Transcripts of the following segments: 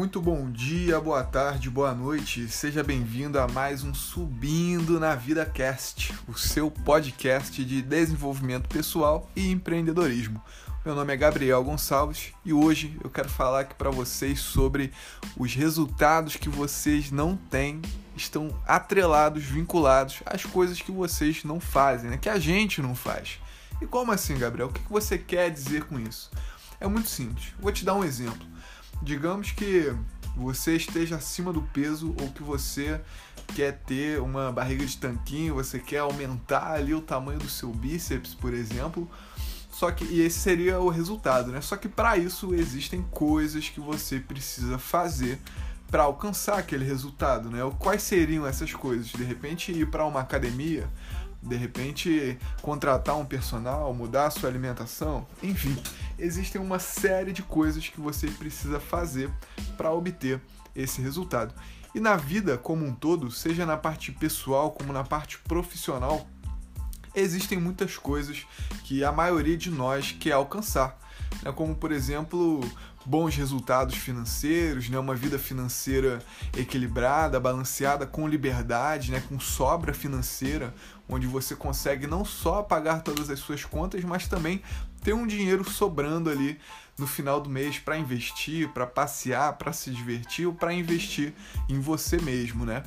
Muito bom dia, boa tarde, boa noite. Seja bem-vindo a mais um Subindo na Vida Cast, o seu podcast de desenvolvimento pessoal e empreendedorismo. Meu nome é Gabriel Gonçalves e hoje eu quero falar aqui para vocês sobre os resultados que vocês não têm, estão atrelados, vinculados às coisas que vocês não fazem, né? que a gente não faz. E como assim, Gabriel? O que você quer dizer com isso? É muito simples. Vou te dar um exemplo. Digamos que você esteja acima do peso ou que você quer ter uma barriga de tanquinho, você quer aumentar ali o tamanho do seu bíceps, por exemplo. Só que e esse seria o resultado, né? Só que para isso existem coisas que você precisa fazer para alcançar aquele resultado, né? Quais seriam essas coisas? De repente ir para uma academia, de repente contratar um personal, mudar a sua alimentação, enfim, existem uma série de coisas que você precisa fazer para obter esse resultado. E na vida como um todo, seja na parte pessoal como na parte profissional, existem muitas coisas que a maioria de nós quer alcançar, né? como por exemplo bons resultados financeiros, né? uma vida financeira equilibrada, balanceada, com liberdade, né? com sobra financeira, onde você consegue não só pagar todas as suas contas, mas também ter um dinheiro sobrando ali no final do mês para investir, para passear, para se divertir ou para investir em você mesmo, né?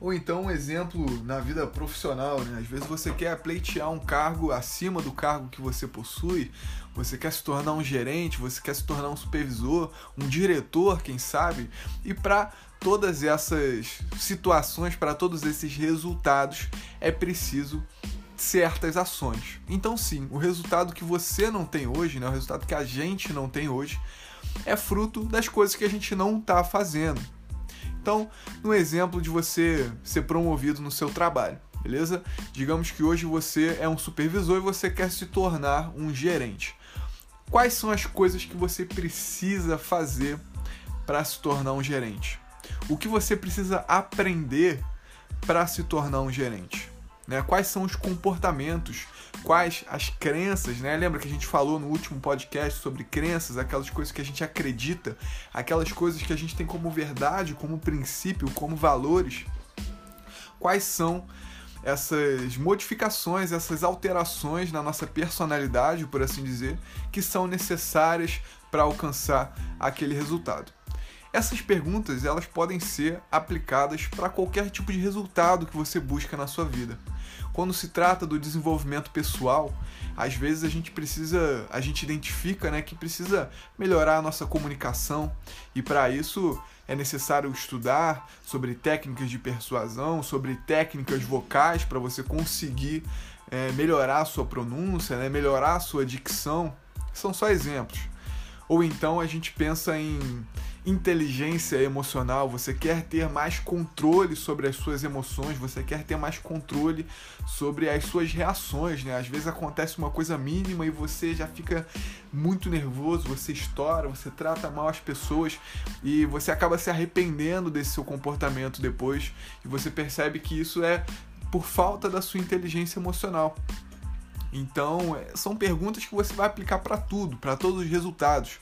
Ou então um exemplo na vida profissional, né? Às vezes você quer pleitear um cargo acima do cargo que você possui, você quer se tornar um gerente, você quer se tornar um supervisor, um diretor, quem sabe? E para todas essas situações, para todos esses resultados, é preciso certas ações. Então sim, o resultado que você não tem hoje, né, o resultado que a gente não tem hoje, é fruto das coisas que a gente não está fazendo. Então, no exemplo de você ser promovido no seu trabalho, beleza? Digamos que hoje você é um supervisor e você quer se tornar um gerente. Quais são as coisas que você precisa fazer para se tornar um gerente? O que você precisa aprender para se tornar um gerente? Né? Quais são os comportamentos, quais as crenças, né? Lembra que a gente falou no último podcast sobre crenças, aquelas coisas que a gente acredita, aquelas coisas que a gente tem como verdade, como princípio, como valores. Quais são essas modificações, essas alterações na nossa personalidade, por assim dizer, que são necessárias para alcançar aquele resultado. Essas perguntas elas podem ser aplicadas para qualquer tipo de resultado que você busca na sua vida. Quando se trata do desenvolvimento pessoal, às vezes a gente precisa, a gente identifica, né, que precisa melhorar a nossa comunicação e para isso é necessário estudar sobre técnicas de persuasão, sobre técnicas vocais para você conseguir é, melhorar a sua pronúncia, né, melhorar a sua dicção. São só exemplos. Ou então a gente pensa em inteligência emocional, você quer ter mais controle sobre as suas emoções, você quer ter mais controle sobre as suas reações, né? Às vezes acontece uma coisa mínima e você já fica muito nervoso, você estoura, você trata mal as pessoas e você acaba se arrependendo desse seu comportamento depois e você percebe que isso é por falta da sua inteligência emocional. Então, é, são perguntas que você vai aplicar para tudo, para todos os resultados.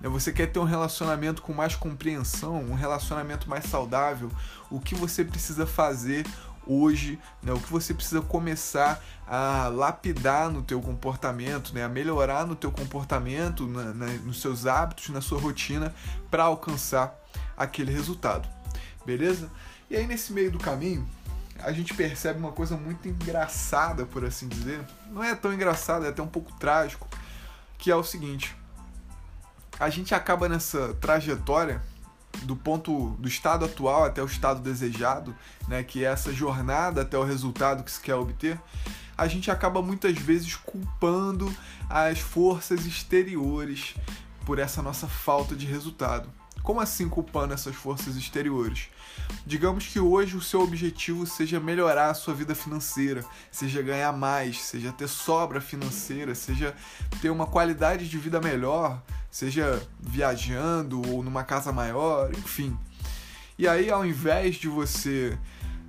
Né, você quer ter um relacionamento com mais compreensão, um relacionamento mais saudável? O que você precisa fazer hoje, né? O que você precisa começar a lapidar no teu comportamento, né? A melhorar no teu comportamento, na, na, nos seus hábitos, na sua rotina, para alcançar aquele resultado, beleza? E aí nesse meio do caminho a gente percebe uma coisa muito engraçada, por assim dizer. Não é tão engraçado, é até um pouco trágico, que é o seguinte: a gente acaba nessa trajetória do ponto do estado atual até o estado desejado, né, que é essa jornada até o resultado que se quer obter, a gente acaba muitas vezes culpando as forças exteriores por essa nossa falta de resultado. Como assim culpando essas forças exteriores? Digamos que hoje o seu objetivo seja melhorar a sua vida financeira, seja ganhar mais, seja ter sobra financeira, seja ter uma qualidade de vida melhor, seja viajando ou numa casa maior, enfim. E aí, ao invés de você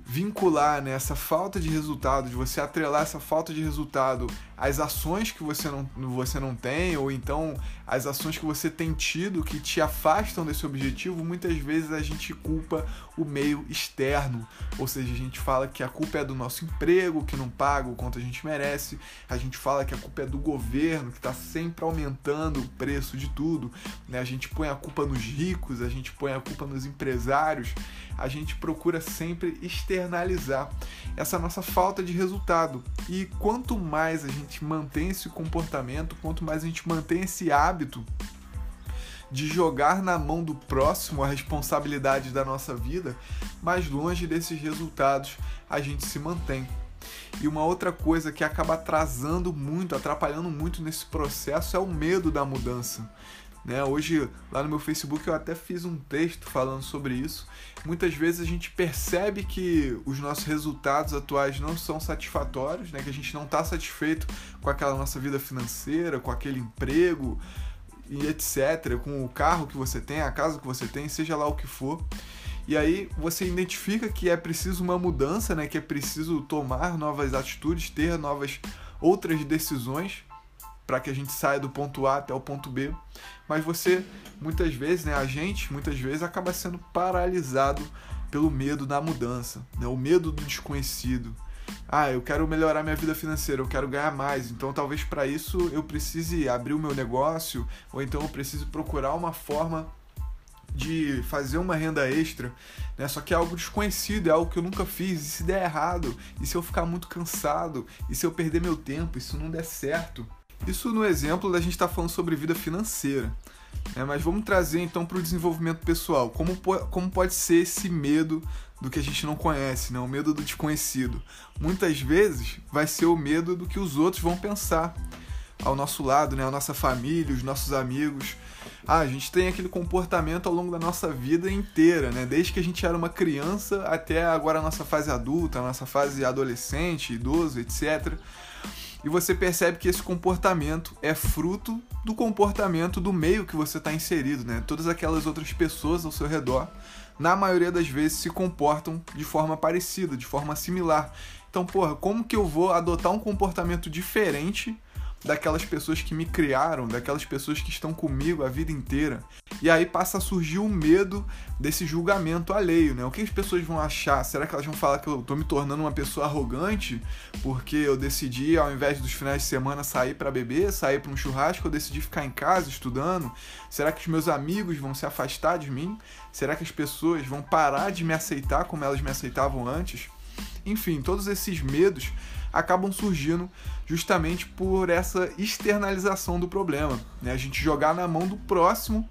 vincular né, essa falta de resultado, de você atrelar essa falta de resultado às ações que você não, você não tem, ou então as ações que você tem tido que te afastam desse objetivo, muitas vezes a gente culpa o meio externo. Ou seja, a gente fala que a culpa é do nosso emprego, que não paga o quanto a gente merece, a gente fala que a culpa é do governo, que está sempre aumentando o preço de tudo, né? a gente põe a culpa nos ricos, a gente põe a culpa nos empresários, a gente procura sempre externalizar essa nossa falta de resultado. E quanto mais a gente mantém esse comportamento, quanto mais a gente mantém esse hábito de jogar na mão do próximo a responsabilidade da nossa vida, mais longe desses resultados a gente se mantém. E uma outra coisa que acaba atrasando muito, atrapalhando muito nesse processo é o medo da mudança. Né? Hoje, lá no meu Facebook, eu até fiz um texto falando sobre isso. Muitas vezes a gente percebe que os nossos resultados atuais não são satisfatórios, né? que a gente não está satisfeito com aquela nossa vida financeira, com aquele emprego e etc., com o carro que você tem, a casa que você tem, seja lá o que for. E aí você identifica que é preciso uma mudança, né? que é preciso tomar novas atitudes, ter novas outras decisões para que a gente saia do ponto A até o ponto B, mas você muitas vezes, né, a gente muitas vezes acaba sendo paralisado pelo medo da mudança, né, o medo do desconhecido. Ah, eu quero melhorar minha vida financeira, eu quero ganhar mais, então talvez para isso eu precise abrir o meu negócio, ou então eu preciso procurar uma forma de fazer uma renda extra, né? Só que é algo desconhecido, é algo que eu nunca fiz. E se der errado, e se eu ficar muito cansado, e se eu perder meu tempo, e se não der certo, isso no exemplo da gente estar tá falando sobre vida financeira. Né? Mas vamos trazer então para o desenvolvimento pessoal. Como, como pode ser esse medo do que a gente não conhece, né? o medo do desconhecido? Muitas vezes vai ser o medo do que os outros vão pensar ao nosso lado, né? a nossa família, os nossos amigos. Ah, a gente tem aquele comportamento ao longo da nossa vida inteira, né? Desde que a gente era uma criança até agora a nossa fase adulta, a nossa fase adolescente, idoso, etc e você percebe que esse comportamento é fruto do comportamento do meio que você está inserido, né? Todas aquelas outras pessoas ao seu redor, na maioria das vezes, se comportam de forma parecida, de forma similar. Então, porra, como que eu vou adotar um comportamento diferente daquelas pessoas que me criaram, daquelas pessoas que estão comigo a vida inteira. E aí passa a surgir o medo desse julgamento alheio, né? O que as pessoas vão achar? Será que elas vão falar que eu tô me tornando uma pessoa arrogante porque eu decidi, ao invés dos finais de semana, sair para beber, sair para um churrasco, eu decidi ficar em casa estudando? Será que os meus amigos vão se afastar de mim? Será que as pessoas vão parar de me aceitar como elas me aceitavam antes? Enfim, todos esses medos acabam surgindo justamente por essa externalização do problema, né? A gente jogar na mão do próximo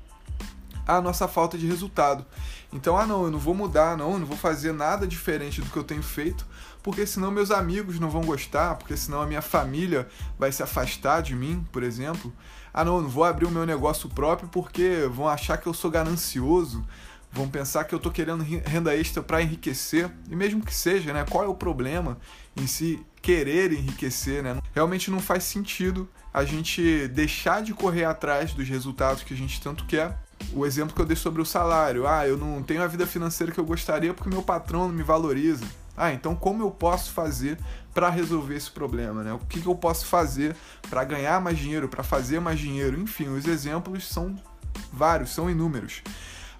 a nossa falta de resultado. Então, ah não, eu não vou mudar, não, eu não vou fazer nada diferente do que eu tenho feito, porque senão meus amigos não vão gostar, porque senão a minha família vai se afastar de mim, por exemplo. Ah não, eu não vou abrir o meu negócio próprio porque vão achar que eu sou ganancioso, vão pensar que eu estou querendo renda extra para enriquecer, e mesmo que seja, né, qual é o problema em se querer enriquecer, né? Realmente não faz sentido a gente deixar de correr atrás dos resultados que a gente tanto quer. O exemplo que eu dei sobre o salário, ah, eu não tenho a vida financeira que eu gostaria porque meu patrão não me valoriza. Ah, então como eu posso fazer para resolver esse problema, né? O que, que eu posso fazer para ganhar mais dinheiro, para fazer mais dinheiro? Enfim, os exemplos são vários, são inúmeros.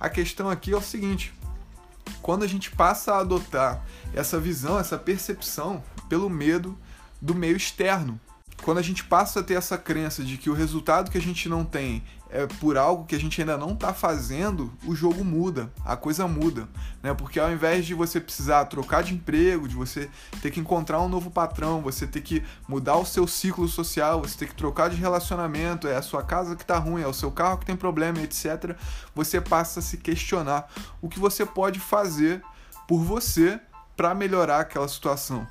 A questão aqui é o seguinte: quando a gente passa a adotar essa visão, essa percepção pelo medo do meio externo, quando a gente passa a ter essa crença de que o resultado que a gente não tem é por algo que a gente ainda não está fazendo, o jogo muda, a coisa muda, né? Porque ao invés de você precisar trocar de emprego, de você ter que encontrar um novo patrão, você ter que mudar o seu ciclo social, você ter que trocar de relacionamento, é a sua casa que está ruim, é o seu carro que tem problema, etc. Você passa a se questionar o que você pode fazer por você para melhorar aquela situação.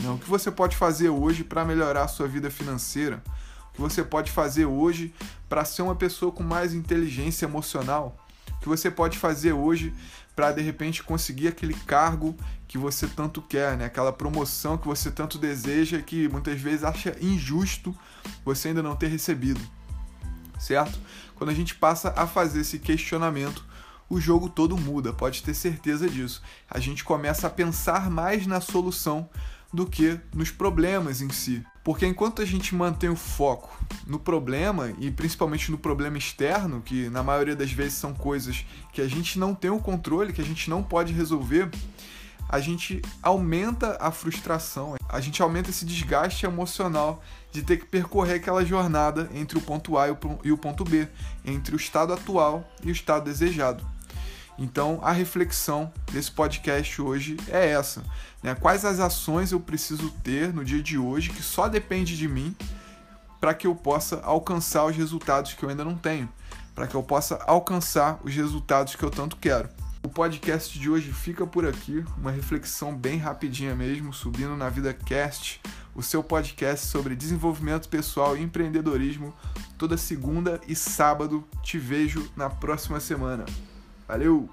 Né? O que você pode fazer hoje para melhorar a sua vida financeira? O que você pode fazer hoje para ser uma pessoa com mais inteligência emocional? O que você pode fazer hoje para de repente conseguir aquele cargo que você tanto quer, né? Aquela promoção que você tanto deseja que muitas vezes acha injusto você ainda não ter recebido. Certo? Quando a gente passa a fazer esse questionamento, o jogo todo muda, pode ter certeza disso. A gente começa a pensar mais na solução do que nos problemas em si. Porque enquanto a gente mantém o foco no problema, e principalmente no problema externo, que na maioria das vezes são coisas que a gente não tem o controle, que a gente não pode resolver, a gente aumenta a frustração, a gente aumenta esse desgaste emocional de ter que percorrer aquela jornada entre o ponto A e o ponto B, entre o estado atual e o estado desejado. Então, a reflexão desse podcast hoje é essa: né? quais as ações eu preciso ter no dia de hoje que só depende de mim para que eu possa alcançar os resultados que eu ainda não tenho, para que eu possa alcançar os resultados que eu tanto quero. O podcast de hoje fica por aqui, uma reflexão bem rapidinha mesmo, subindo na Vida Cast, o seu podcast sobre desenvolvimento pessoal e empreendedorismo, toda segunda e sábado. Te vejo na próxima semana. Valeu!